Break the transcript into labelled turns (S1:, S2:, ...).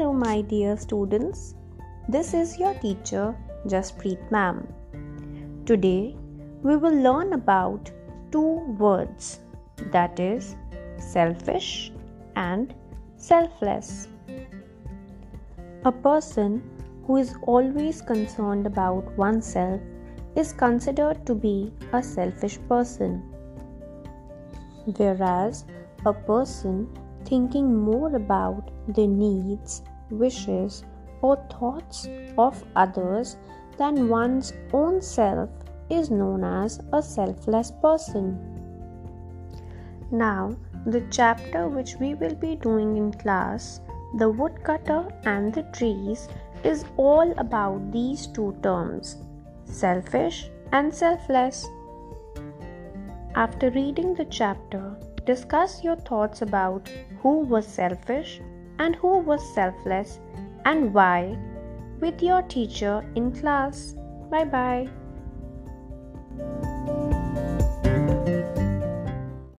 S1: Hello, my dear students. This is your teacher, Jaspreet Ma'am. Today, we will learn about two words that is, selfish and selfless. A person who is always concerned about oneself is considered to be a selfish person, whereas a person thinking more about the needs, wishes, or thoughts of others than one's own self is known as a selfless person. Now, the chapter which we will be doing in class, the woodcutter and the trees, is all about these two terms selfish and selfless. After reading the chapter, discuss your thoughts about who was selfish and who was selfless and why with your teacher in class. Bye bye.